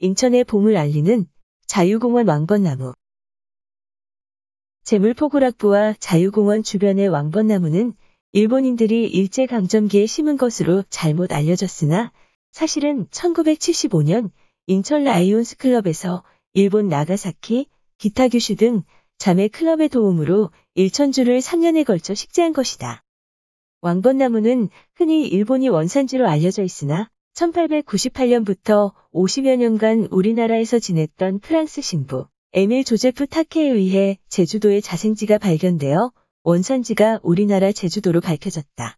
인천의 봄을 알리는 자유공원 왕벚나무. 제물포구락부와 자유공원 주변의 왕벚나무는 일본인들이 일제강점기에 심은 것으로 잘못 알려졌으나 사실은 1975년 인천 라이온스 클럽에서 일본 나가사키, 기타 규슈 등 자매 클럽의 도움으로 일천주를 3년에 걸쳐 식재한 것이다. 왕벚나무는 흔히 일본이 원산지로 알려져 있으나 1898년부터 50여 년간 우리나라에서 지냈던 프랑스 신부 에밀 조제프 타케에 의해 제주도의 자생지가 발견되어 원산지가 우리나라 제주도로 밝혀졌다.